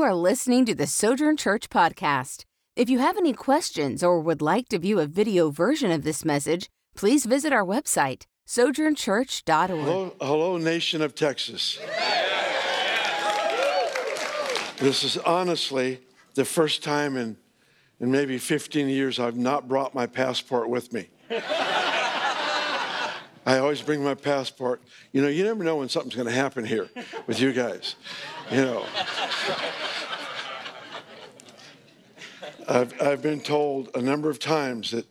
You are listening to the Sojourn Church podcast. If you have any questions or would like to view a video version of this message, please visit our website, sojournchurch.org. Hello, hello, nation of Texas. This is honestly the first time in, in maybe 15 years I've not brought my passport with me. I always bring my passport. You know, you never know when something's going to happen here with you guys. You know. I've, I've been told a number of times that,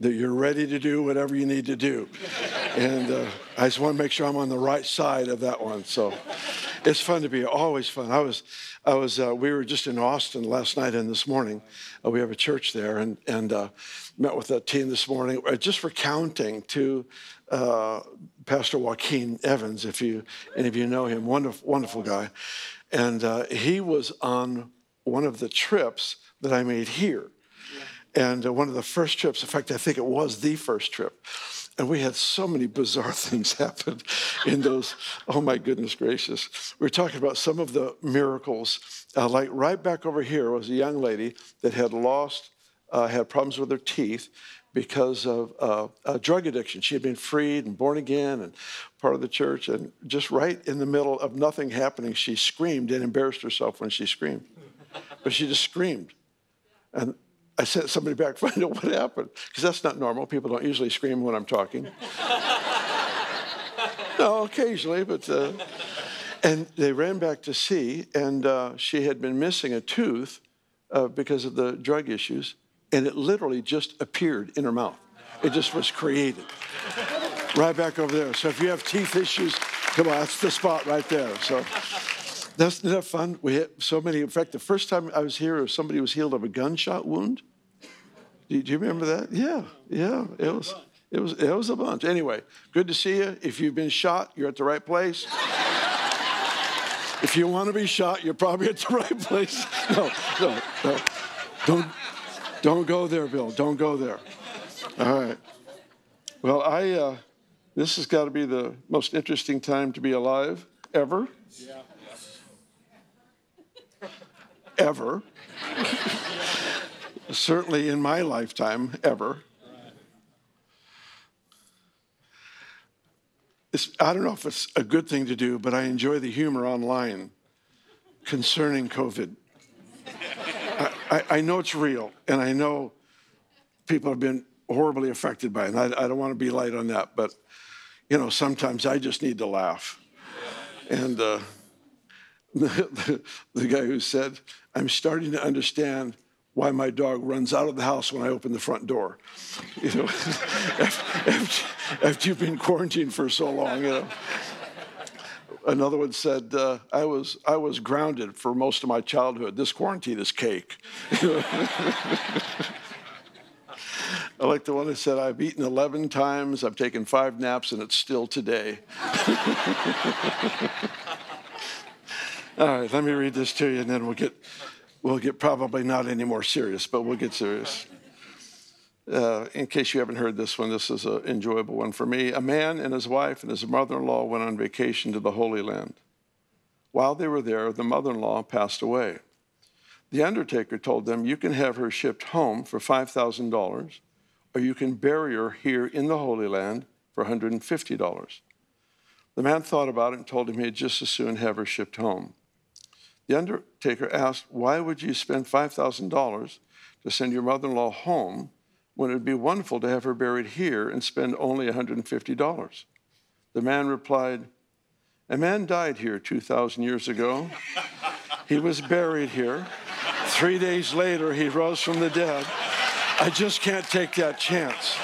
that you're ready to do whatever you need to do. And uh, I just want to make sure I'm on the right side of that one. So it's fun to be, always fun. I was, I was, uh, we were just in Austin last night and this morning. Uh, we have a church there and, and uh, met with a team this morning, uh, just recounting to uh, Pastor Joaquin Evans, if you, any of you know him, wonderful, wonderful guy. And uh, he was on one of the trips that I made here. And one of the first trips, in fact, I think it was the first trip. And we had so many bizarre things happen in those. Oh my goodness gracious. We are talking about some of the miracles. Uh, like right back over here was a young lady that had lost, uh, had problems with her teeth because of uh, drug addiction. She had been freed and born again and part of the church. And just right in the middle of nothing happening, she screamed and embarrassed herself when she screamed. But she just screamed. And I sent somebody back to find out what happened, because that's not normal. People don't usually scream when I'm talking. no, occasionally, but. Uh, and they ran back to see, and uh, she had been missing a tooth uh, because of the drug issues, and it literally just appeared in her mouth. It just was created. right back over there. So if you have teeth issues, come on, that's the spot right there. So that's that fun. We had so many. In fact, the first time I was here, somebody was healed of a gunshot wound. Do, do you remember that? Yeah, yeah. It was. It was. It was a bunch. Anyway, good to see you. If you've been shot, you're at the right place. if you want to be shot, you're probably at the right place. No, no, no. Don't, don't go there, Bill. Don't go there. All right. Well, I. Uh, this has got to be the most interesting time to be alive ever. Yeah ever. Certainly in my lifetime, ever. It's, I don't know if it's a good thing to do, but I enjoy the humor online concerning COVID. I, I, I know it's real, and I know people have been horribly affected by it. And I, I don't want to be light on that, but you know, sometimes I just need to laugh. And uh, the, the, guy who said, I'm starting to understand why my dog runs out of the house when I open the front door. You know, after, after, you've been quarantined for so long, you know. Another one said, uh, I, was, I was grounded for most of my childhood. This quarantine is cake. I like the one that said, I've eaten 11 times, I've taken five naps, and it's still today. All right, let me read this to you, and then we'll get, we'll get probably not any more serious, but we'll get serious. Uh, in case you haven't heard this one, this is an enjoyable one for me. A man and his wife and his mother in law went on vacation to the Holy Land. While they were there, the mother in law passed away. The undertaker told them, You can have her shipped home for $5,000, or you can bury her here in the Holy Land for $150. The man thought about it and told him he'd just as soon have her shipped home. The undertaker asked, Why would you spend $5,000 to send your mother in law home when it would be wonderful to have her buried here and spend only $150? The man replied, A man died here 2,000 years ago. He was buried here. Three days later, he rose from the dead. I just can't take that chance.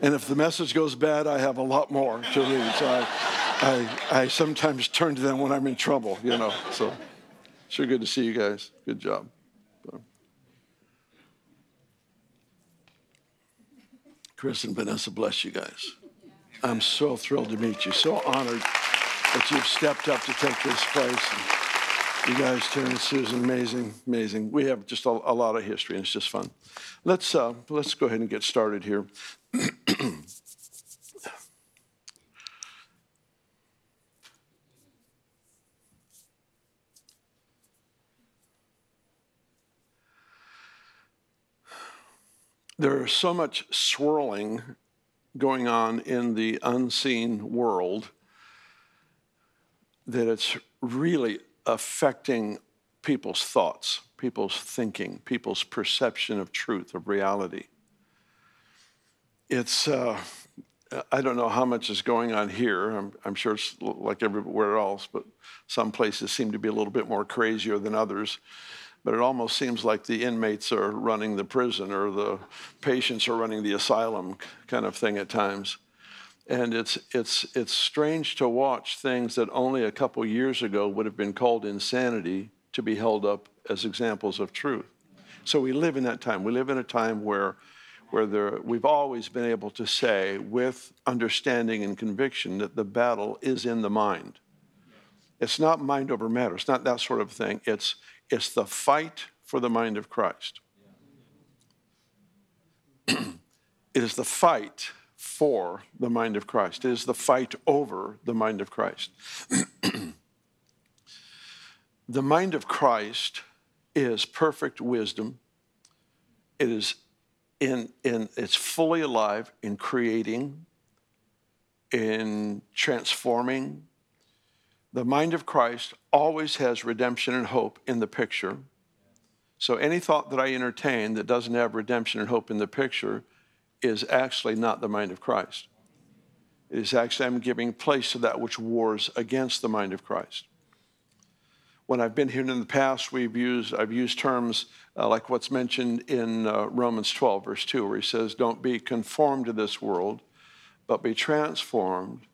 And if the message goes bad, I have a lot more to read. So I, I, I sometimes turn to them when I'm in trouble, you know. So sure good to see you guys. Good job. Chris and Vanessa, bless you guys. I'm so thrilled to meet you. So honored that you've stepped up to take this place. You guys, Terrence, Susan, amazing, amazing. We have just a, a lot of history, and it's just fun. Let's uh, let's go ahead and get started here. There's so much swirling going on in the unseen world that it's really affecting people's thoughts, people's thinking, people's perception of truth, of reality. It's, uh, I don't know how much is going on here. I'm, I'm, sure it's like everywhere else, but some places seem to be a little bit more crazier than others but it almost seems like the inmates are running the prison or the patients are running the asylum kind of thing at times. And it's, it's, it's strange to watch things that only a couple years ago would have been called insanity to be held up as examples of truth. So we live in that time. We live in a time where, where there, we've always been able to say with understanding and conviction that the battle is in the mind. It's not mind over matter. It's not that sort of thing. It's, it's the fight for the mind of Christ. it is the fight for the mind of Christ. It is the fight over the mind of Christ. the mind of Christ is perfect wisdom. It is in, in it's fully alive in creating, in transforming, the mind of Christ always has redemption and hope in the picture. So any thought that I entertain that doesn't have redemption and hope in the picture is actually not the mind of Christ. It is actually, I'm giving place to that which wars against the mind of Christ. When I've been here in the past, we've used, I've used terms uh, like what's mentioned in uh, Romans 12, verse 2, where he says, Don't be conformed to this world, but be transformed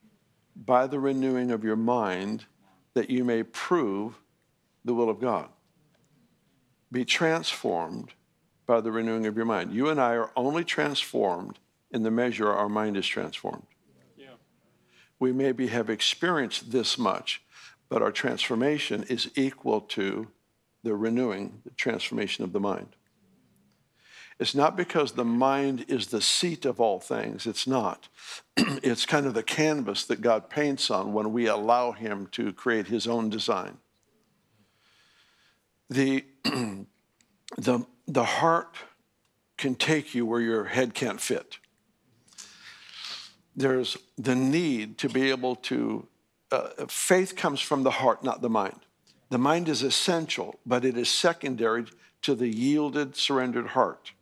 by the renewing of your mind that you may prove the will of God. Be transformed by the renewing of your mind. You and I are only transformed in the measure our mind is transformed. Yeah. We maybe have experienced this much, but our transformation is equal to the renewing, the transformation of the mind. It's not because the mind is the seat of all things. It's not. it's kind of the canvas that God paints on when we allow Him to create His own design. The, the, the heart can take you where your head can't fit. There's the need to be able to, uh, faith comes from the heart, not the mind. The mind is essential, but it is secondary to the yielded, surrendered heart.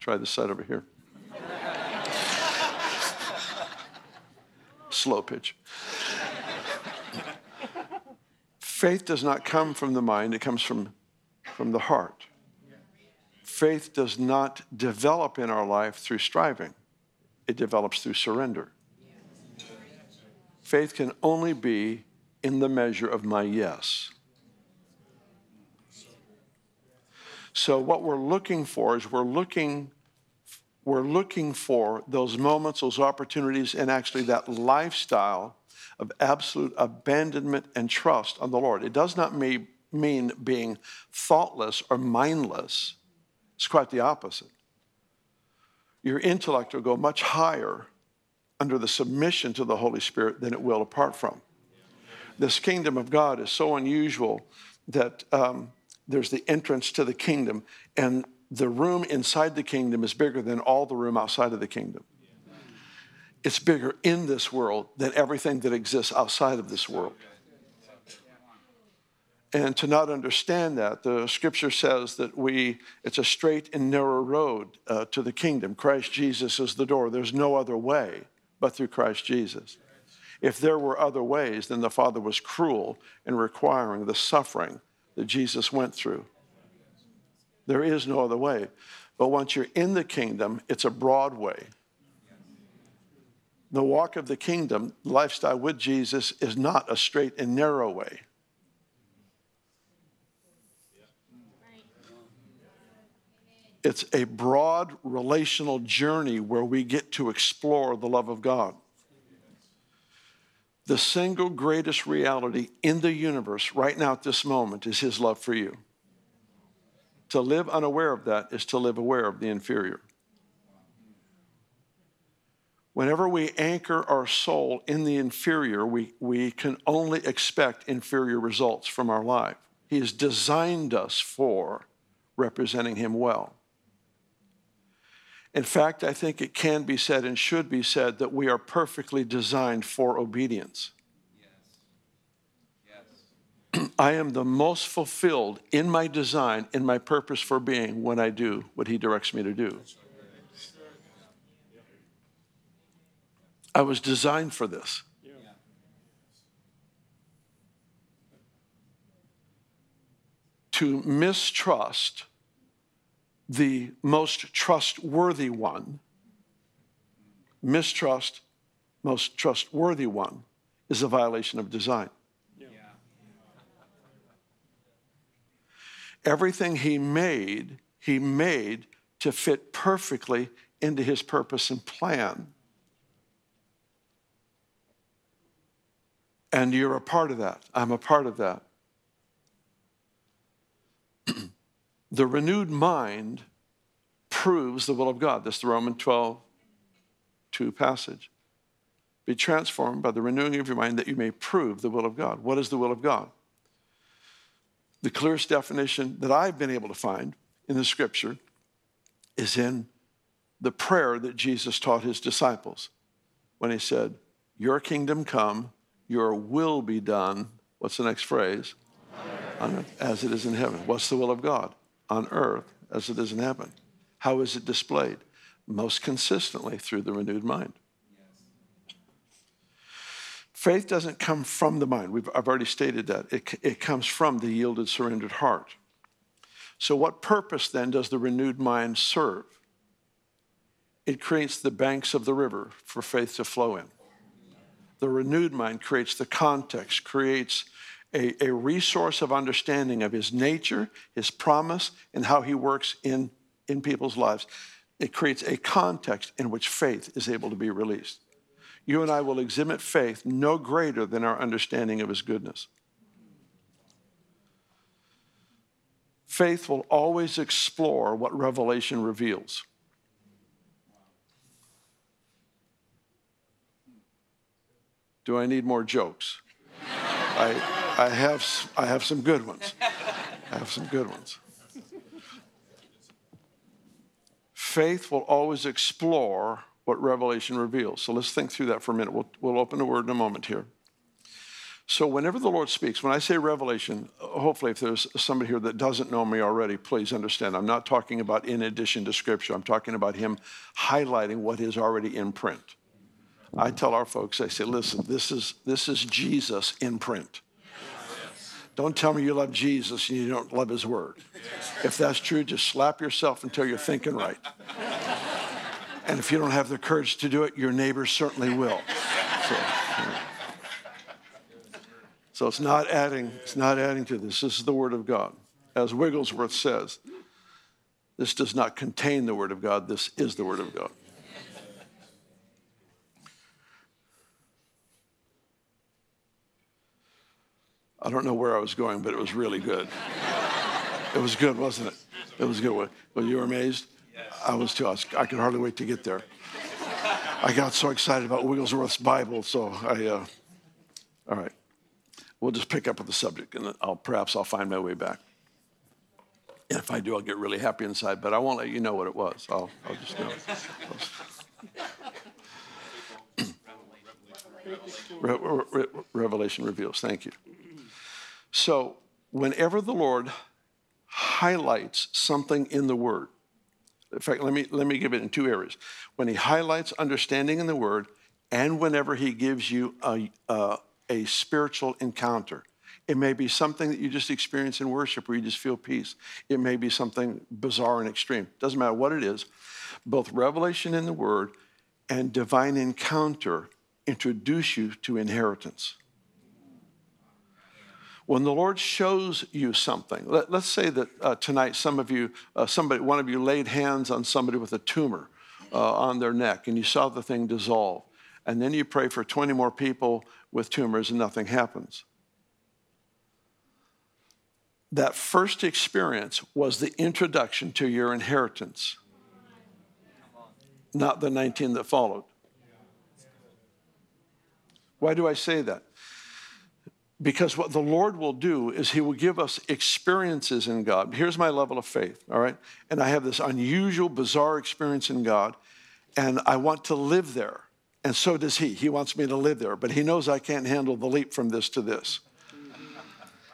Try this side over here. Slow pitch. Faith does not come from the mind, it comes from, from the heart. Faith does not develop in our life through striving, it develops through surrender. Faith can only be in the measure of my yes. So, what we're looking for is we're looking we're looking for those moments, those opportunities, and actually that lifestyle of absolute abandonment and trust on the Lord. It does not mean being thoughtless or mindless, it's quite the opposite. Your intellect will go much higher under the submission to the Holy Spirit than it will apart from. This kingdom of God is so unusual that um, there's the entrance to the kingdom, and the room inside the kingdom is bigger than all the room outside of the kingdom. It's bigger in this world than everything that exists outside of this world. And to not understand that, the scripture says that we, it's a straight and narrow road uh, to the kingdom. Christ Jesus is the door. There's no other way but through Christ Jesus. If there were other ways, then the Father was cruel in requiring the suffering that Jesus went through. There is no other way. But once you're in the kingdom, it's a broad way. The walk of the kingdom, lifestyle with Jesus, is not a straight and narrow way. It's a broad relational journey where we get to explore the love of God. The single greatest reality in the universe right now at this moment is his love for you. To live unaware of that is to live aware of the inferior. Whenever we anchor our soul in the inferior, we, we can only expect inferior results from our life. He has designed us for representing Him well. In fact, I think it can be said and should be said that we are perfectly designed for obedience. Yes. Yes. I am the most fulfilled in my design, in my purpose for being, when I do what He directs me to do. I was designed for this. To mistrust the most trustworthy one, mistrust most trustworthy one, is a violation of design. Everything he made, he made to fit perfectly into his purpose and plan. And you're a part of that. I'm a part of that. The renewed mind proves the will of God. That's the Roman 12, 2 passage. Be transformed by the renewing of your mind that you may prove the will of God. What is the will of God? The clearest definition that I've been able to find in the scripture is in the prayer that Jesus taught his disciples when he said, Your kingdom come, your will be done. What's the next phrase? As it is in heaven. What's the will of God? On earth as it is in heaven. How is it displayed? Most consistently through the renewed mind. Faith doesn't come from the mind. We've, I've already stated that. It, it comes from the yielded, surrendered heart. So, what purpose then does the renewed mind serve? It creates the banks of the river for faith to flow in. The renewed mind creates the context, creates a, a resource of understanding of his nature, his promise, and how he works in, in people's lives. It creates a context in which faith is able to be released. You and I will exhibit faith no greater than our understanding of his goodness. Faith will always explore what revelation reveals. Do I need more jokes? I, I, have, I have some good ones. I have some good ones. Faith will always explore what Revelation reveals. So let's think through that for a minute. We'll, we'll open the word in a moment here. So, whenever the Lord speaks, when I say revelation, hopefully, if there's somebody here that doesn't know me already, please understand. I'm not talking about in addition to Scripture. I'm talking about Him highlighting what is already in print. I tell our folks, I say, listen, this is, this is Jesus in print. Don't tell me you love Jesus and you don't love his word. If that's true, just slap yourself until you're thinking right. And if you don't have the courage to do it, your neighbor certainly will. So, so it's not adding, it's not adding to this. This is the word of God. As Wigglesworth says, this does not contain the word of God, this is the word of God. I don't know where I was going, but it was really good. it was good, wasn't it? It was good. Well, you were amazed? I was too. I, was, I could hardly wait to get there. I got so excited about Wigglesworth's Bible, so I, uh, all right. We'll just pick up with the subject, and I'll, perhaps I'll find my way back. And if I do, I'll get really happy inside, but I won't let you know what it was. I'll, I'll just know. Revelation reveals. Thank you. So, whenever the Lord highlights something in the Word, in fact, let me, let me give it in two areas. When He highlights understanding in the Word, and whenever He gives you a, a, a spiritual encounter, it may be something that you just experience in worship where you just feel peace. It may be something bizarre and extreme. Doesn't matter what it is. Both revelation in the Word and divine encounter introduce you to inheritance when the Lord shows you something, let, us say that uh, tonight some of you, uh, somebody, one of you laid hands on somebody with a tumor uh, on their neck and you saw the thing dissolve. and then you pray for 20 more people with tumors and nothing happens. That first experience was the introduction to your inheritance, not the 19 that followed. Why do I say that? Because what the Lord will do is He will give us experiences in God. Here's my level of faith, all right? And I have this unusual, bizarre experience in God, and I want to live there. And so does He. He wants me to live there, but He knows I can't handle the leap from this to this.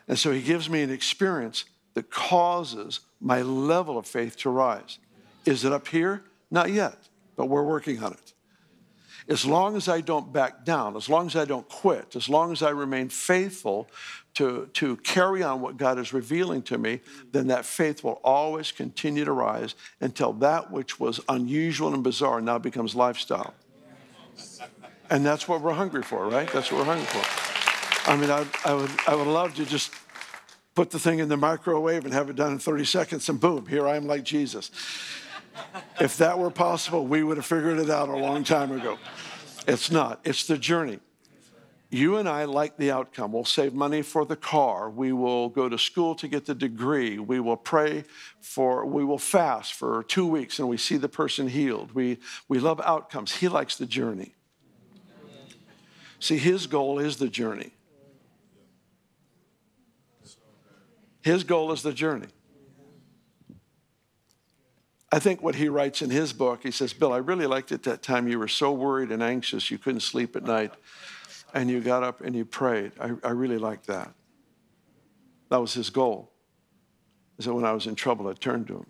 And so He gives me an experience that causes my level of faith to rise. Is it up here? Not yet, but we're working on it as long as I don't back down, as long as I don't quit, as long as I remain faithful to, to carry on what God is revealing to me, then that faith will always continue to rise until that which was unusual and bizarre now becomes lifestyle. And that's what we're hungry for, right? That's what we're hungry for. I mean, I, I, would, I would love to just put the thing in the microwave and have it done in 30 seconds, and boom, here I am like Jesus. If that were possible, we would have figured it out a long time ago. It's not, it's the journey. You and I like the outcome. We'll save money for the car. We will go to school to get the degree. We will pray for, we will fast for two weeks and we see the person healed. We, we love outcomes. He likes the journey. See, his goal is the journey. His goal is the journey. I think what he writes in his book, he says, Bill, I really liked it that time you were so worried and anxious you couldn't sleep at night and you got up and you prayed. I, I really liked that. That was his goal. Is that when I was in trouble, I turned to him.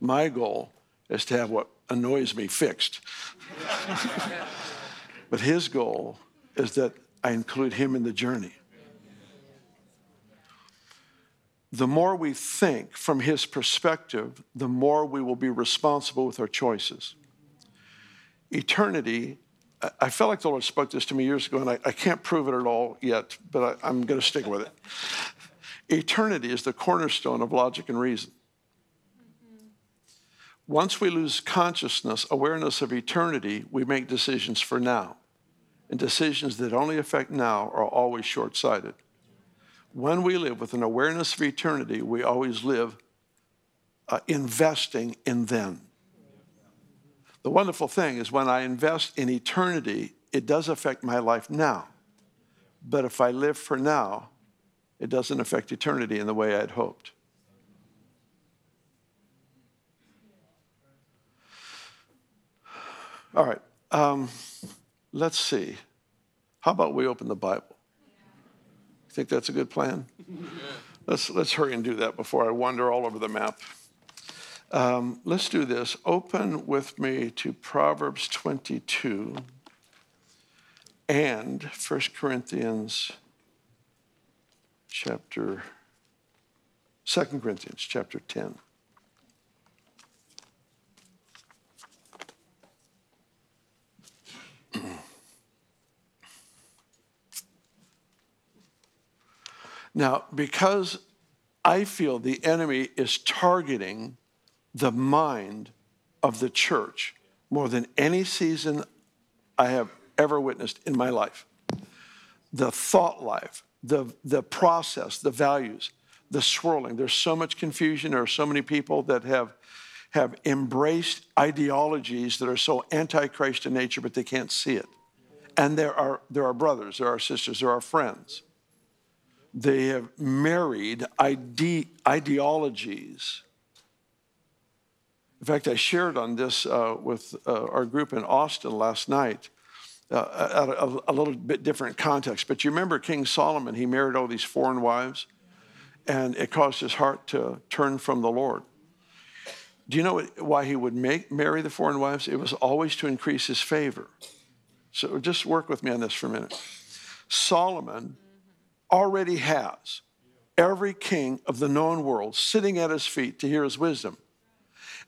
My goal is to have what annoys me fixed. but his goal is that I include him in the journey. The more we think from his perspective, the more we will be responsible with our choices. Eternity, I felt like the Lord spoke this to me years ago, and I, I can't prove it at all yet, but I, I'm going to stick with it. Eternity is the cornerstone of logic and reason. Once we lose consciousness, awareness of eternity, we make decisions for now. And decisions that only affect now are always short sighted when we live with an awareness of eternity, we always live uh, investing in then. The wonderful thing is when I invest in eternity, it does affect my life now. But if I live for now, it doesn't affect eternity in the way I'd hoped. All right, um, let's see. How about we open the Bible? Think that's a good plan? Let's, let's hurry and do that before I wander all over the map. Um, let's do this. Open with me to Proverbs 22 and 1 Corinthians chapter, 2 Corinthians chapter 10. Now, because I feel the enemy is targeting the mind of the church more than any season I have ever witnessed in my life. The thought life, the, the process, the values, the swirling. There's so much confusion. There are so many people that have, have embraced ideologies that are so antichrist in nature, but they can't see it. And there are, there are brothers, there are sisters, there are friends they have married ide- ideologies. In fact, I shared on this uh, with uh, our group in Austin last night. Uh, at a, a, little bit different context, but you remember King Solomon, he married all these foreign wives, and it caused his heart to turn from the Lord. Do you know why he would make, marry the foreign wives? It was always to increase his favor. So just work with me on this for a minute. Solomon already has every king of the known world sitting at his feet to hear his wisdom.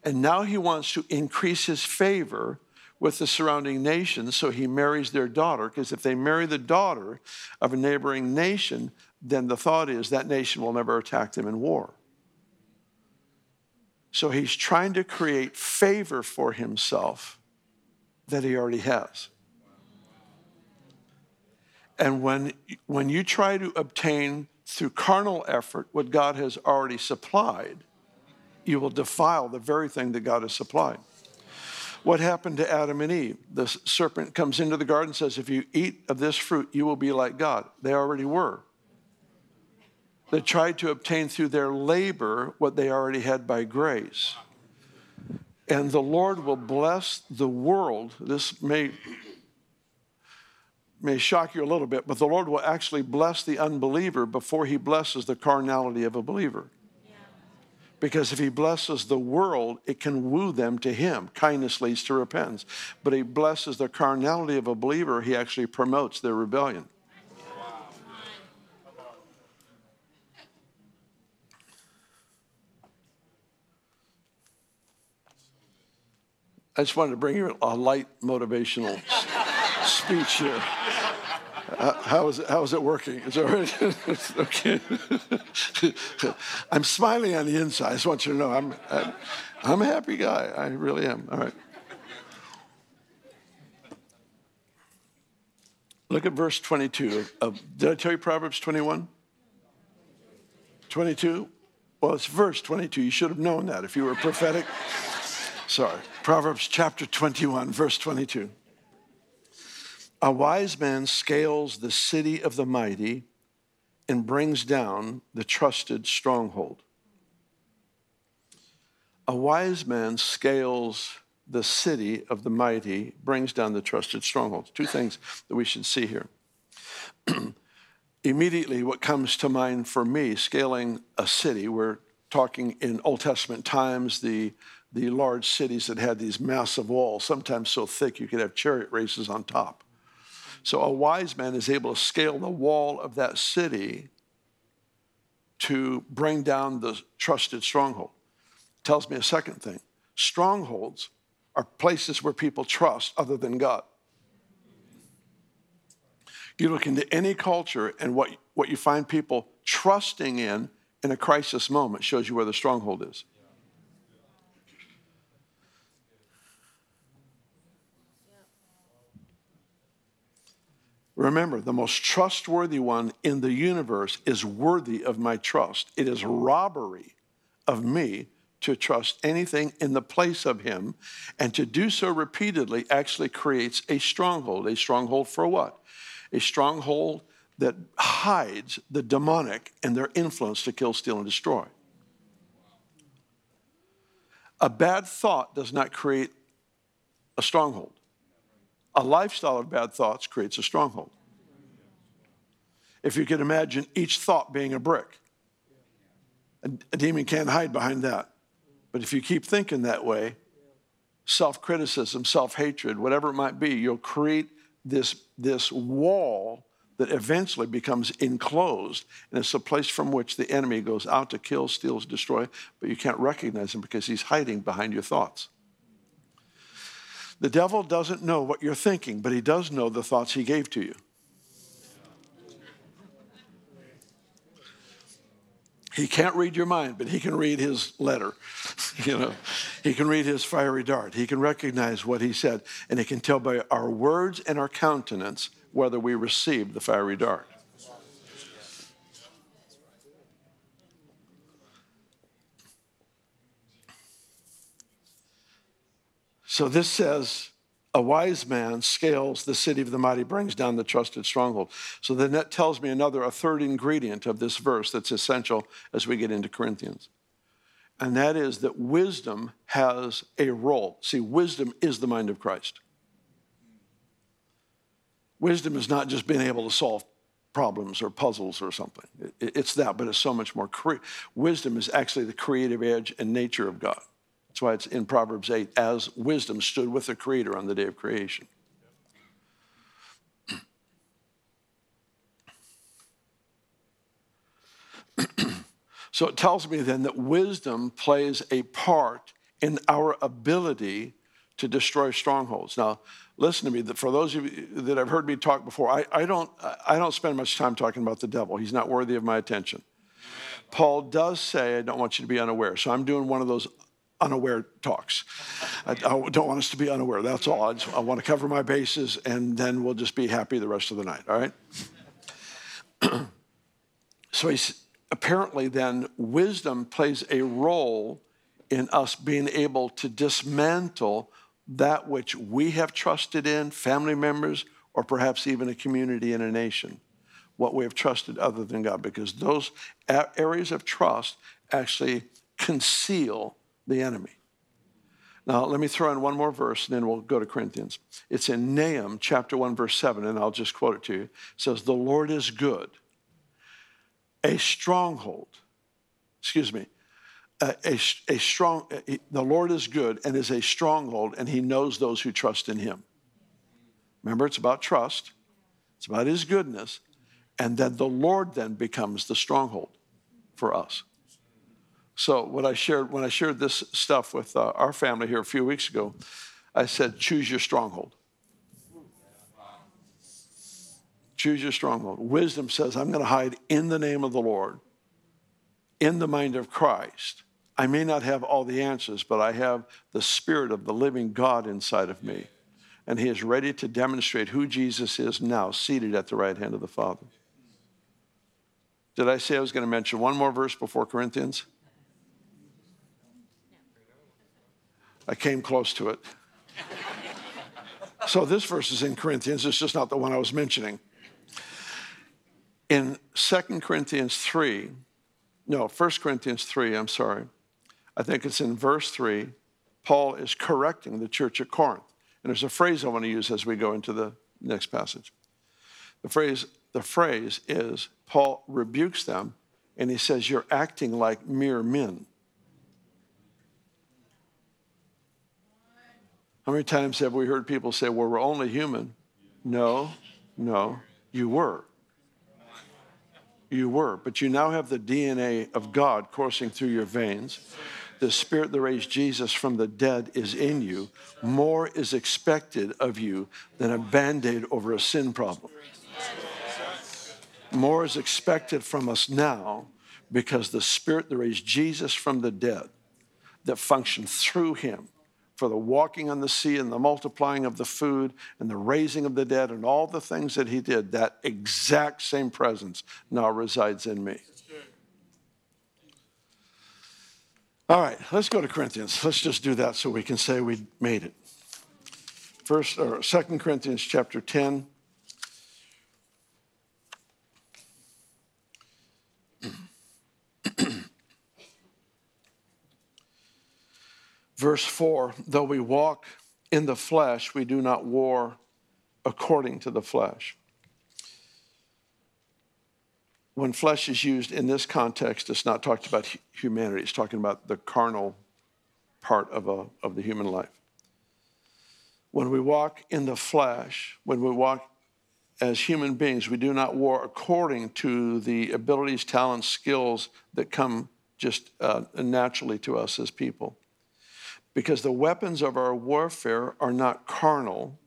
And now he wants to increase his favor with the surrounding nations, so he marries their daughter. Because if they marry the daughter of a neighboring nation, then the thought is that nation will never attack them in war. So he's trying to create favor for himself that he already has. And when, when you try to obtain through carnal effort what God has already supplied, you will defile the very thing that God has supplied. What happened to Adam and Eve? The serpent comes into the garden and says, If you eat of this fruit, you will be like God. They already were. They tried to obtain through their labor what they already had by grace. And the Lord will bless the world. This may, may shock you a little bit, but the Lord will actually bless the unbeliever before he blesses the carnality of a believer. Because if he blesses the world, it can woo them to him. Kindness leads to repentance. But he blesses the carnality of a believer, he actually promotes their rebellion. I just wanted to bring you a light motivational speech here. How is it, how is it working? Is it all right? okay. I'm smiling on the inside. I just want you to know I'm, I'm, I'm a happy guy. I really am. All right. Look at verse 22. Of, did I tell you Proverbs 21? 22? Well, it's verse 22. You should have known that if you were prophetic. Sorry. Proverbs chapter 21, verse 22. A wise man scales the city of the mighty and brings down the trusted stronghold. A wise man scales the city of the mighty, brings down the trusted strongholds. Two things that we should see here. Immediately, what comes to mind for me, scaling a city, we're talking in Old Testament times, the the large cities that had these massive walls, sometimes so thick you could have chariot races on top. So a wise man is able to scale the wall of that city to bring down the trusted stronghold. Tells me a second thing strongholds are places where people trust other than God. You look into any culture, and what, what you find people trusting in in a crisis moment shows you where the stronghold is. Remember, the most trustworthy one in the universe is worthy of my trust. It is robbery of me to trust anything in the place of him, and to do so repeatedly actually creates a stronghold. A stronghold for what? A stronghold that hides the demonic and their influence to kill, steal, and destroy. A bad thought does not create a stronghold. A lifestyle of bad thoughts creates a stronghold. If you could imagine each thought being a brick, a demon can't hide behind that. But if you keep thinking that way, self criticism, self hatred, whatever it might be, you'll create this, this wall that eventually becomes enclosed. And it's a place from which the enemy goes out to kill, steal, destroy, but you can't recognize him because he's hiding behind your thoughts. The devil doesn't know what you're thinking, but he does know the thoughts he gave to you. He can't read your mind, but he can read his letter. you know, he can read his fiery dart. He can recognize what he said, and he can tell by our words and our countenance whether we received the fiery dart. So this says, a wise man scales the city of the mighty, brings down the trusted stronghold. So then that tells me another, a third ingredient of this verse that's essential as we get into Corinthians. And that is that wisdom has a role. See, wisdom is the mind of Christ. Wisdom is not just being able to solve problems or puzzles or something. It's that, but it's so much more. Wisdom is actually the creative edge and nature of God. That's why it's in Proverbs 8 as wisdom stood with the Creator on the day of creation. so it tells me then that wisdom plays a part in our ability to destroy strongholds. Now, listen to me. For those of you that have heard me talk before, I, I, don't, I don't spend much time talking about the devil. He's not worthy of my attention. Paul does say, I don't want you to be unaware. So I'm doing one of those unaware talks. I, I, don't want us to be unaware. That's all. I, just, I want to cover my bases, and then we'll just be happy the rest of the night. All right. so he's apparently then wisdom plays a role in us being able to dismantle that which we have trusted in, family members, or perhaps even a community and a nation, what we have trusted other than God, because those areas of trust actually conceal the enemy. Now, let me throw in one more verse and then we'll go to Corinthians. It's in Nahum chapter 1, verse 7, and I'll just quote it to you. It says, The Lord is good, a stronghold, excuse me, a, a, a strong, a, the Lord is good and is a stronghold, and he knows those who trust in him. Remember, it's about trust, it's about his goodness, and then the Lord then becomes the stronghold for us. So what I shared when I shared this stuff with uh, our family here a few weeks ago, I said, choose your stronghold. Choose your stronghold. Wisdom says, I'm going to hide in the name of the Lord, in the mind of Christ. I may not have all the answers, but I have the Spirit of the living God inside of me. And He is ready to demonstrate who Jesus is now, seated at the right hand of the Father. Did I say I was going to mention one more verse before Corinthians? I came close to it. so this verse is in Corinthians, it's just not the one I was mentioning. In 2 Corinthians 3, no, 1 Corinthians 3, I'm sorry. I think it's in verse 3, Paul is correcting the church at Corinth. And there's a phrase I want to use as we go into the next passage. The phrase, the phrase is Paul rebukes them and he says, You're acting like mere men. How many times have we heard people say, well, we're only human? No, no, you were. You were, but you now have the DNA of God coursing through your veins. The spirit that raised Jesus from the dead is in you. More is expected of you than a band aid over a sin problem. More is expected from us now because the spirit that raised Jesus from the dead, that functioned through him, for the walking on the sea and the multiplying of the food and the raising of the dead and all the things that he did, that exact same presence now resides in me. All right, let's go to Corinthians. Let's just do that so we can say we made it. First or Second Corinthians chapter 10. Verse 4 Though we walk in the flesh, we do not war according to the flesh. When flesh is used in this context, it's not talking about humanity, it's talking about the carnal part of, a, of the human life. When we walk in the flesh, when we walk as human beings, we do not war according to the abilities, talents, skills that come just uh, naturally to us as people because the weapons of our warfare are not carnal,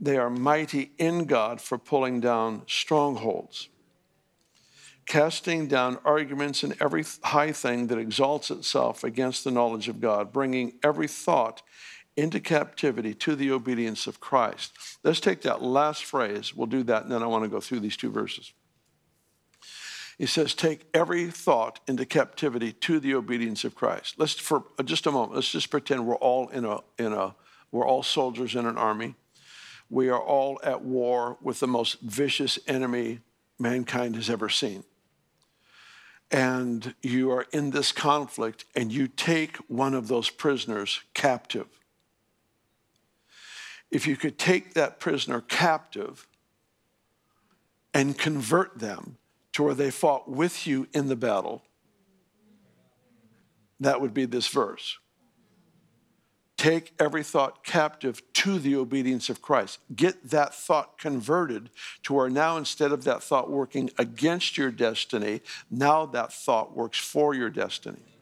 they are mighty in God for pulling down strongholds, casting down arguments and every high thing that exalts itself against the knowledge of God, bringing every thought into captivity to the obedience of Christ. Let's take that last phrase. We'll do that, and then I want to go through these two verses. He says, Take every thought into captivity to the obedience of Christ. Let's, for just a moment, let's just pretend we're all in a, in a, we're all soldiers in an army. We are all at war with the most vicious enemy mankind has ever seen. And you are in this conflict and you take one of those prisoners captive. If you could take that prisoner captive and convert them to where they fought with you in the battle, that would be this verse. Take every thought captive to the obedience of Christ. Get that thought converted to where now, instead of that thought working against your destiny, now that thought works for your destiny.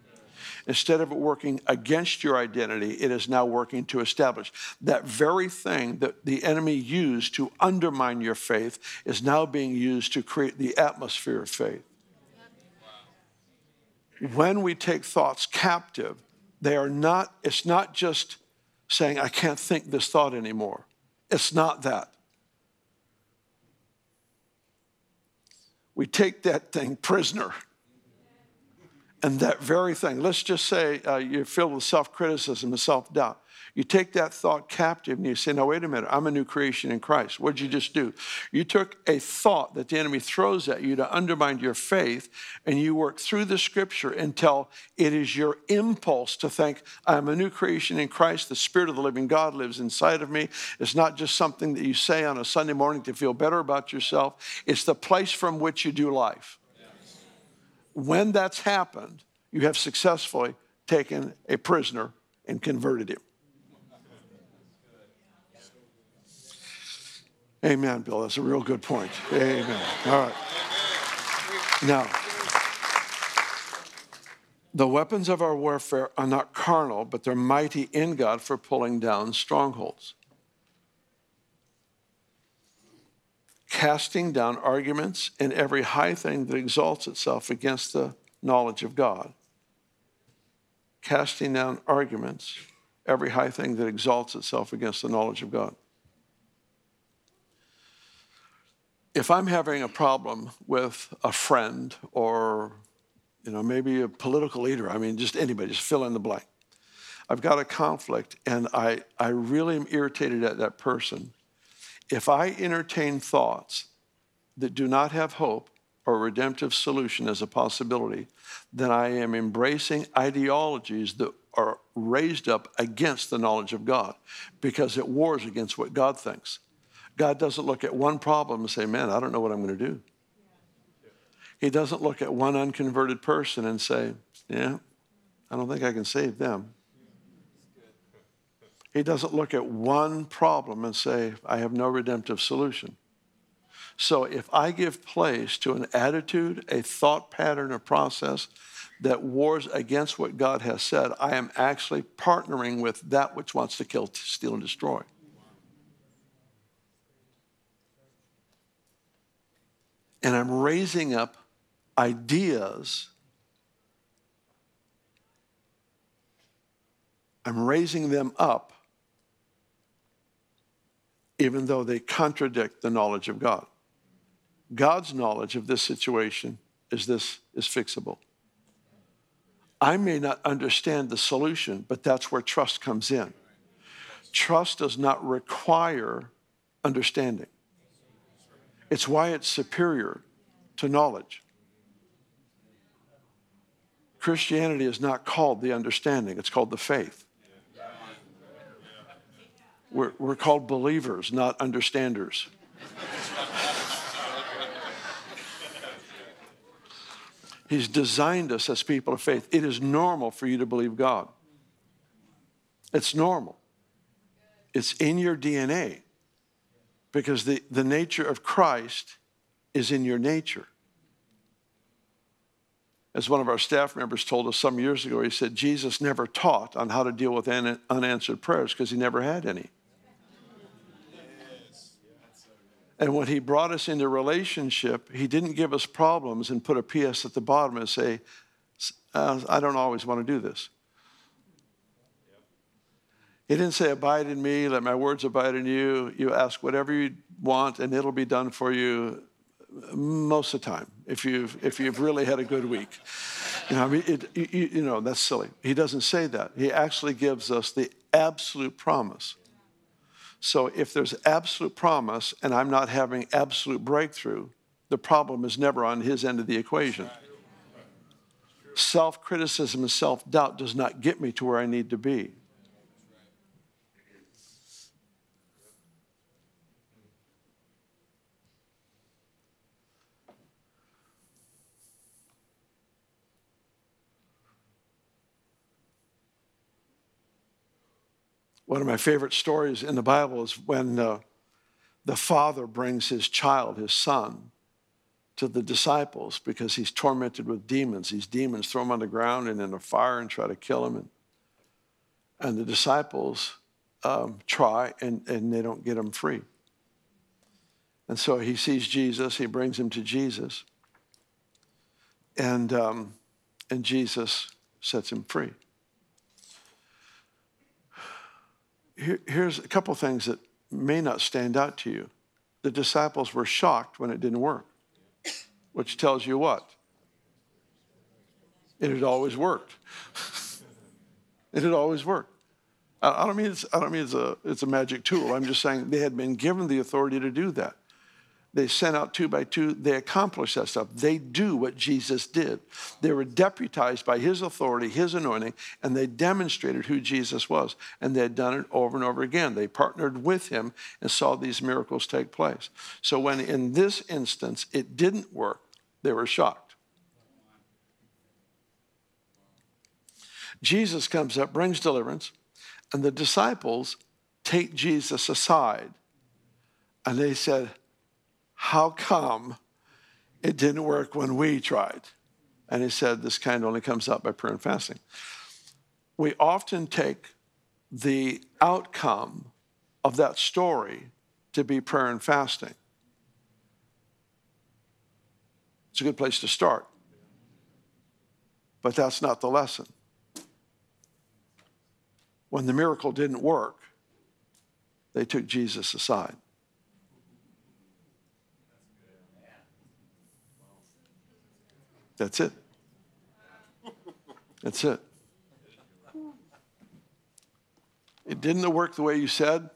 Instead of it working against your identity, it is now working to establish. That very thing that the enemy used to undermine your faith is now being used to create the atmosphere of faith. When we take thoughts captive, They are not, it's not just saying, I can't think this thought anymore. It's not that. We take that thing prisoner. And that very thing, let's just say uh, you're filled with self criticism and self doubt. You take that thought captive and you say, No, wait a minute, I'm a new creation in Christ. What did you just do? You took a thought that the enemy throws at you to undermine your faith, and you work through the scripture until it is your impulse to think, I'm a new creation in Christ. The Spirit of the living God lives inside of me. It's not just something that you say on a Sunday morning to feel better about yourself, it's the place from which you do life. When that's happened, you have successfully taken a prisoner and converted him. Amen, Bill. That's a real good point. Amen. All right. Now, the weapons of our warfare are not carnal, but they're mighty in God for pulling down strongholds. Casting down arguments and every high thing that exalts itself against the knowledge of God. Casting down arguments, every high thing that exalts itself against the knowledge of God. if I'm having a problem with a friend or, you know, maybe a political leader, I mean, just anybody, just fill in the blank. I've got a conflict and I, I really am irritated at that person. If I entertain thoughts that do not have hope or redemptive solution as a possibility, then I am embracing ideologies that are raised up against the knowledge of God because it wars against what God thinks. God doesn't look at one problem and say, man, I don't know what I'm going to do. He doesn't look at one unconverted person and say, yeah, I don't think I can save them. He doesn't look at one problem and say, I have no redemptive solution. So if I give place to an attitude, a thought pattern, a process that wars against what God has said, I am actually partnering with that which wants to kill, steal, and destroy. and I'm raising up ideas. I'm raising them up even though they contradict the knowledge of God. God's knowledge of this situation is this is fixable. I may not understand the solution, but that's where trust comes in. Trust does not require understanding. It's why it's superior to knowledge. Christianity is not called the understanding, it's called the faith. We're, we're called believers, not understanders. He's designed us as people of faith. It is normal for you to believe God. It's normal. It's in your DNA because the, the nature of Christ is in your nature. As one of our staff members told us some years ago, he said, Jesus never taught on how to deal with unanswered prayers because he never had any. And when he brought us into relationship, he didn't give us problems and put a PS at the bottom and say, uh, I don't always want to do this. He didn't say, Abide in me, let my words abide in you. You ask whatever you want, and it'll be done for you most of the time if you've, if you've really had a good week. You know, I mean, it, you, you know, that's silly. He doesn't say that. He actually gives us the absolute promise. So if there's absolute promise and I'm not having absolute breakthrough, the problem is never on his end of the equation. Self criticism and self doubt does not get me to where I need to be. One of my favorite stories in the Bible is when uh, the father brings his child, his son, to the disciples because he's tormented with demons. These demons throw him on the ground and in a fire and try to kill him. And, and the disciples um, try and, and they don't get him free. And so he sees Jesus, he brings him to Jesus, and, um, and Jesus sets him free. Here, here's a couple things that may not stand out to you. The disciples were shocked when it didn't work, which tells you what? It had always worked. it had always worked. I don't mean it's, I don't mean it's a, it's a magic tool. I'm just saying they had been given the authority to do that. They sent out two by two. They accomplished that stuff. They do what Jesus did. They were deputized by his authority, his anointing, and they demonstrated who Jesus was. And they had done it over and over again. They partnered with him and saw these miracles take place. So when in this instance it didn't work, they were shocked. Jesus comes up, brings deliverance, and the disciples take Jesus aside. And they said, how come it didn't work when we tried? And he said, This kind only comes out by prayer and fasting. We often take the outcome of that story to be prayer and fasting. It's a good place to start. But that's not the lesson. When the miracle didn't work, they took Jesus aside. That's it. That's it. It didn't work the way you said,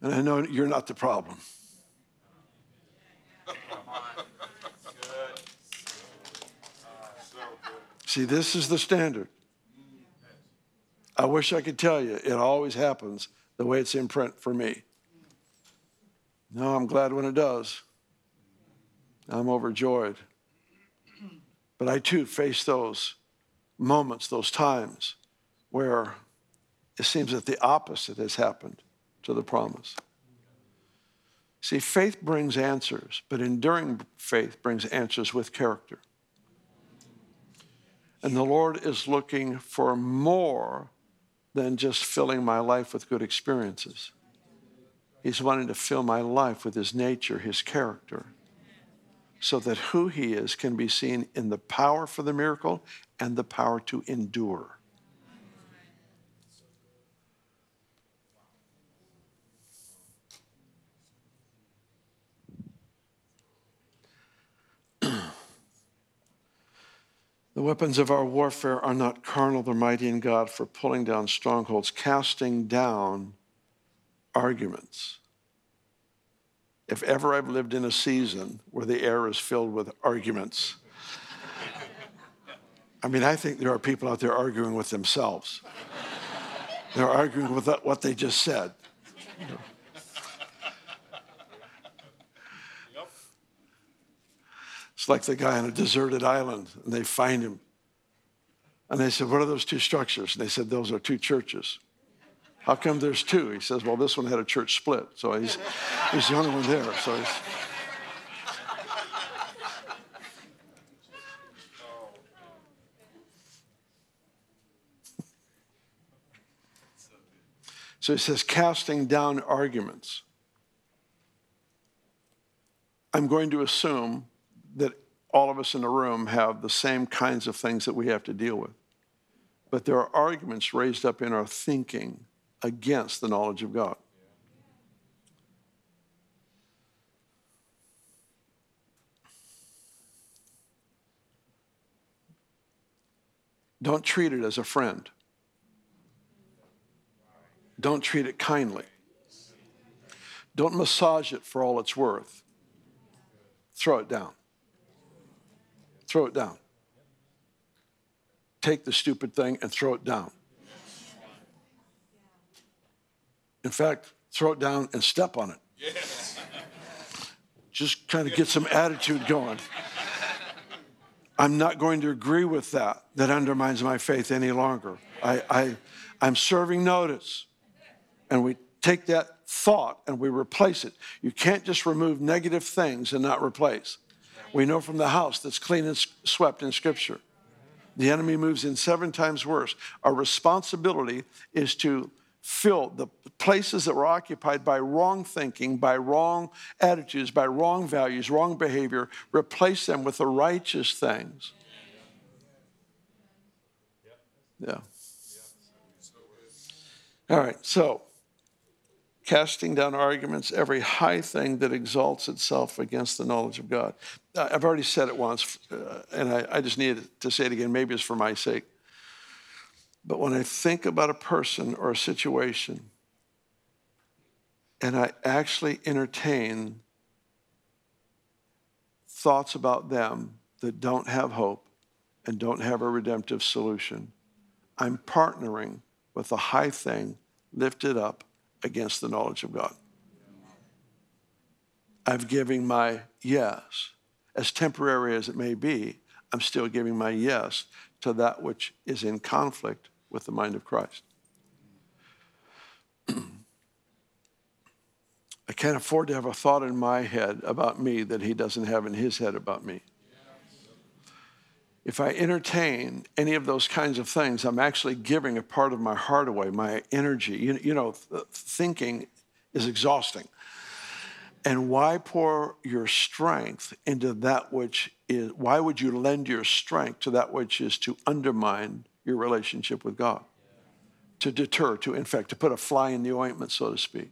and I know you're not the problem. See, this is the standard. I wish I could tell you it always happens the way it's in print for me. No, I'm glad when it does. I'm overjoyed. But I too face those moments, those times where it seems that the opposite has happened to the promise. See, faith brings answers, but enduring faith brings answers with character. And the Lord is looking for more than just filling my life with good experiences. He's wanting to fill my life with His nature, His character so that who he is can be seen in the power for the miracle and the power to endure. The weapons of our warfare are not carnal, they're mighty in God for pulling down strongholds, casting down arguments if ever I've lived in a season where the air is filled with arguments, I mean, I think there are people out there arguing with themselves. They're arguing with what they just said. It's like the guy on a deserted island, and they find him. And they said, What are those two structures? And they said, Those are two churches. How come there's two? He says, Well, this one had a church split. So he's, he's the only one there. So he's. So he says, casting down arguments. I'm going to assume that all of us in the room have the same kinds of things that we have to deal with. But there are arguments raised up in our thinking against the knowledge of God. Don't treat it as a friend. Don't treat it kindly. Don't massage it for all it's worth. Throw it down. Throw it down. Take the stupid thing and throw it down. In fact, throw it down and step on it. Yes. Just kind of get some attitude going. I'm not going to agree with that. That undermines my faith any longer. I, I, I'm serving notice. And we take that thought and we replace it. You can't just remove negative things and not replace. We know from the house that's clean and swept in Scripture. The enemy moves in seven times worse. Our responsibility is to filled, the places that were occupied by wrong thinking, by wrong attitudes, by wrong values, wrong behavior, replace them with the righteous things. Yeah. All right, so casting down arguments, every high thing that exalts itself against the knowledge of God. I've already said it once, uh, and I, I just needed to say it again. Maybe it's for my sake. But when I think about a person or a situation, and I actually entertain thoughts about them that don't have hope and don't have a redemptive solution, I'm partnering with the high thing lifted up against the knowledge of God. I'm giving my yes, as temporary as it may be, I'm still giving my yes to that which is in conflict with the mind of Christ. I can't afford to have a thought in my head about me that he doesn't have in his head about me. If I entertain any of those kinds of things, I'm actually giving a part of my heart away, my energy. You, you know, thinking is exhausting. And why pour your strength into that which is, why would you lend your strength to that which is to undermine your relationship with God? To deter, to, in fact, to put a fly in the ointment, so to speak.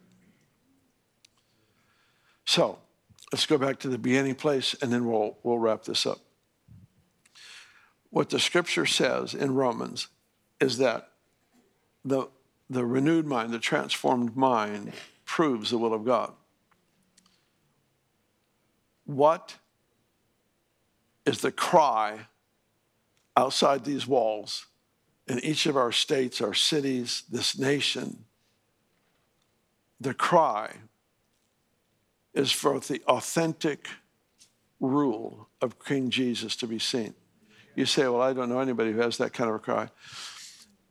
So let's go back to the beginning place and then we'll, we'll wrap this up. What the scripture says in Romans is that the, the renewed mind, the transformed mind, proves the will of God. What is the cry outside these walls in each of our states, our cities, this nation? The cry is for the authentic rule of King Jesus to be seen. You say, Well, I don't know anybody who has that kind of a cry.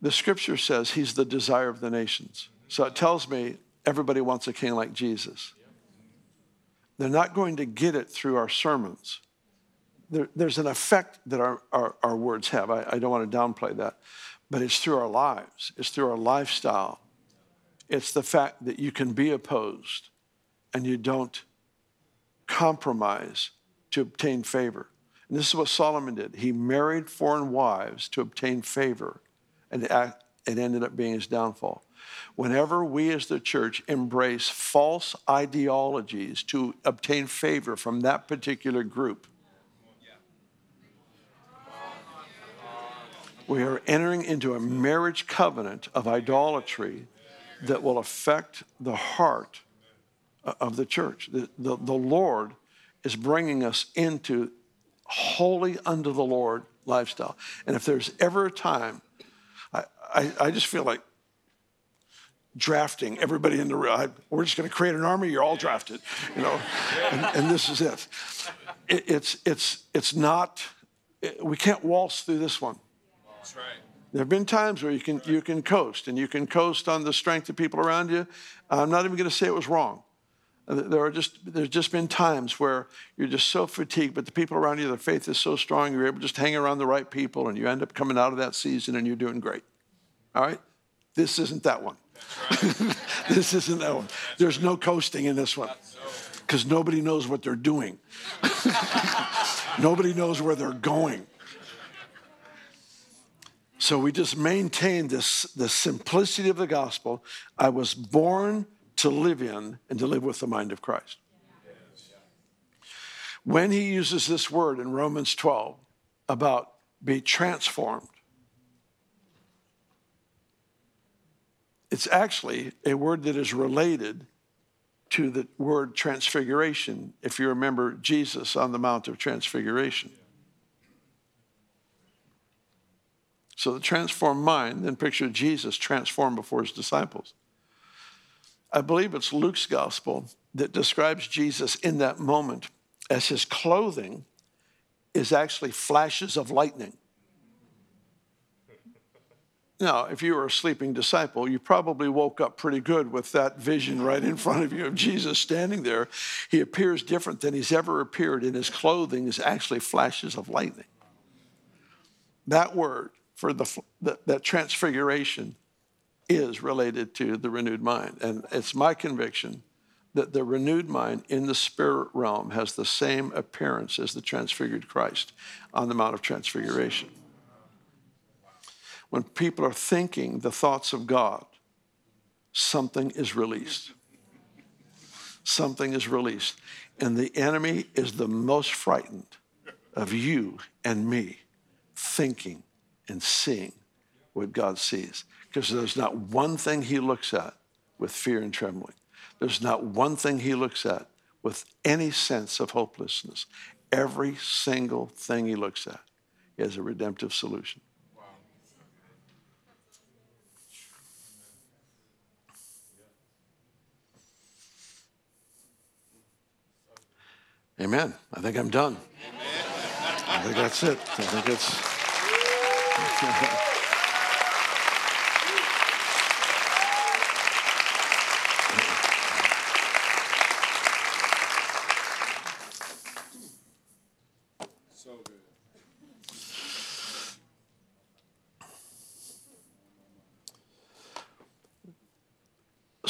The scripture says he's the desire of the nations. So it tells me everybody wants a king like Jesus. They're not going to get it through our sermons. There, there's an effect that our, our, our words have. I, I don't want to downplay that. But it's through our lives, it's through our lifestyle. It's the fact that you can be opposed and you don't compromise to obtain favor. And this is what Solomon did. He married foreign wives to obtain favor, and it ended up being his downfall. Whenever we as the church embrace false ideologies to obtain favor from that particular group, we are entering into a marriage covenant of idolatry that will affect the heart uh, of the church. The, the, the Lord is bringing us into holy unto the Lord lifestyle. And if there's ever a time, I, I, I just feel like drafting everybody in the room. We're just going to create an army. You're all drafted, you know, and, and this is it. it. It's it's it's not. We can't waltz through this one. That's right. There have been times where you can you can coast, and you can coast on the strength of people around you. I'm not even going to say it was wrong. Uh, there are just there's just been times where you're just so fatigued, but the people around you, their faith is so strong, you're able to just hang around the right people, and you end up coming out of that season and you're doing great. All right, this isn't that one. Right. this isn't that one. There's no coasting in this one because nobody knows what they're doing. nobody knows where they're going. So we just maintain this the simplicity of the gospel. I was born to live in and to live with the mind of Christ. When he uses this word in Romans 12 about be transformed, it's actually a word that is related to the word transfiguration, if you remember Jesus on the Mount of Transfiguration. So the transformed mind, then picture Jesus transformed before his disciples. I believe it's Luke's gospel that describes Jesus in that moment as his clothing is actually flashes of lightning. Now, if you were a sleeping disciple, you probably woke up pretty good with that vision right in front of you of Jesus standing there. He appears different than he's ever appeared, and his clothing is actually flashes of lightning. That word for the, that, that transfiguration is related to the renewed mind. And it's my conviction that the renewed mind in the spirit realm has the same appearance as the transfigured Christ on the Mount of Transfiguration. When people are thinking the thoughts of God, something is released. Something is released. And the enemy is the most frightened of you and me thinking and seeing what God sees. Because there's not one thing he looks at with fear and trembling. There's not one thing he looks at with any sense of hopelessness. Every single thing he looks at is a redemptive solution. Amen. I think I'm done. I think that's it. I think it's.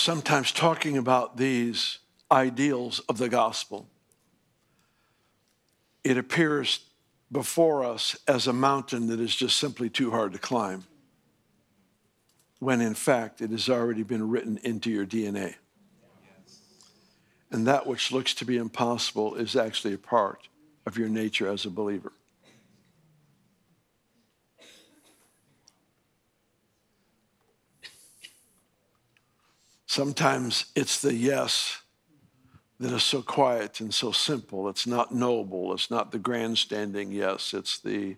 Sometimes talking about these ideals of the gospel, it appears before us as a mountain that is just simply too hard to climb, when in fact it has already been written into your DNA. And that which looks to be impossible is actually a part of your nature as a believer. Sometimes it's the yes that is so quiet and so simple. It's not noble. It's not the grandstanding yes. It's the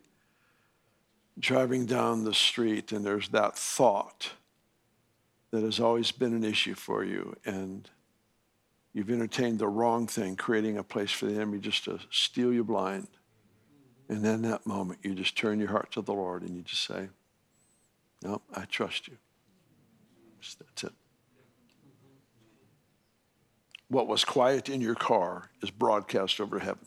driving down the street and there's that thought that has always been an issue for you. And you've entertained the wrong thing, creating a place for the enemy just to steal you blind. And then that moment, you just turn your heart to the Lord and you just say, No, I trust you. That's it. What was quiet in your car is broadcast over heaven.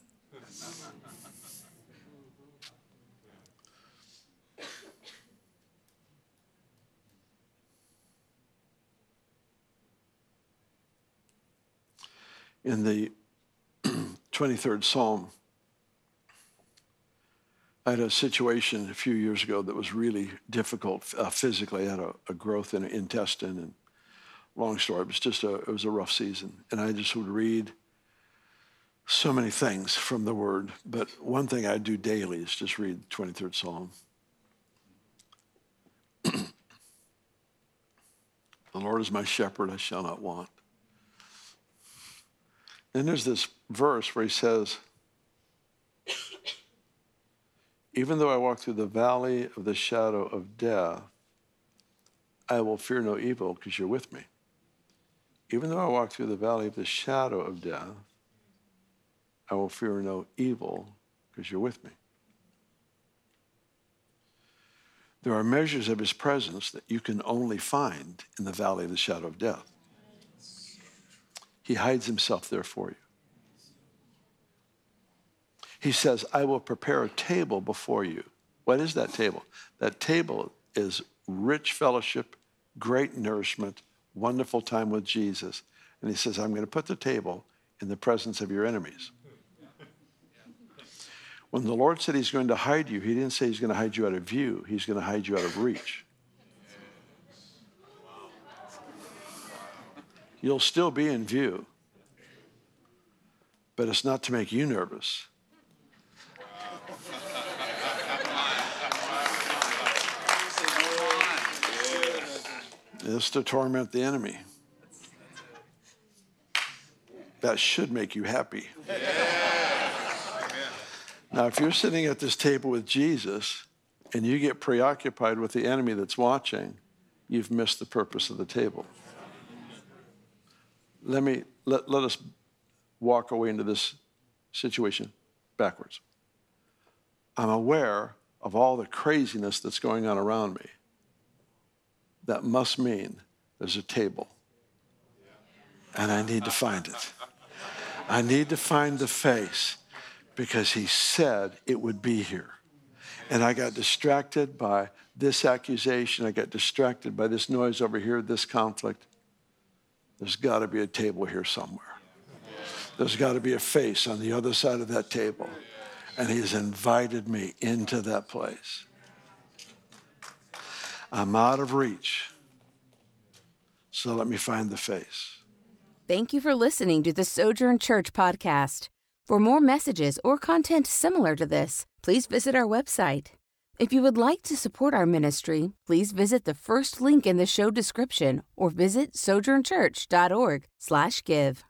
In the 23rd Psalm, I had a situation a few years ago that was really difficult uh, physically. I had a, a growth in an intestine and long story. It was just a, it was a rough season. And I just would read so many things from the word. But one thing I do daily is just read the 23rd Psalm. the Lord is my shepherd, I shall not want. Then there's this verse where he says, Even though I walk through the valley of the shadow of death, I will fear no evil because you're with me. Even though I walk through the valley of the shadow of death, I will fear no evil because you're with me. There are measures of his presence that you can only find in the valley of the shadow of death. He hides himself there for you. He says, I will prepare a table before you. What is that table? That table is rich fellowship, great nourishment, wonderful time with Jesus. And he says, I'm going to put the table in the presence of your enemies. When the Lord said he's going to hide you, he didn't say he's going to hide you out of view, he's going to hide you out of reach. You'll still be in view, but it's not to make you nervous. Is to torment the enemy. That should make you happy. Now, if you're sitting at this table with Jesus and you get preoccupied with the enemy that's watching, you've missed the purpose of the table. Let me let, let us walk away into this situation backwards. I'm aware of all the craziness that's going on around me that must mean there's a table. And I need to find it. I need to find the face because he said it would be here. And I got distracted by this accusation. I got distracted by this noise over here, this conflict. There's got to be a table here somewhere. There's got to be a face on the other side of that table. And he's invited me into that place. I'm out of reach. So let me find the face. Thank you for listening to the Sojourn Church podcast. For more messages or content similar to this, please visit our website. If you would like to support our ministry, please visit the first link in the show description or visit sojournchurch.org/give.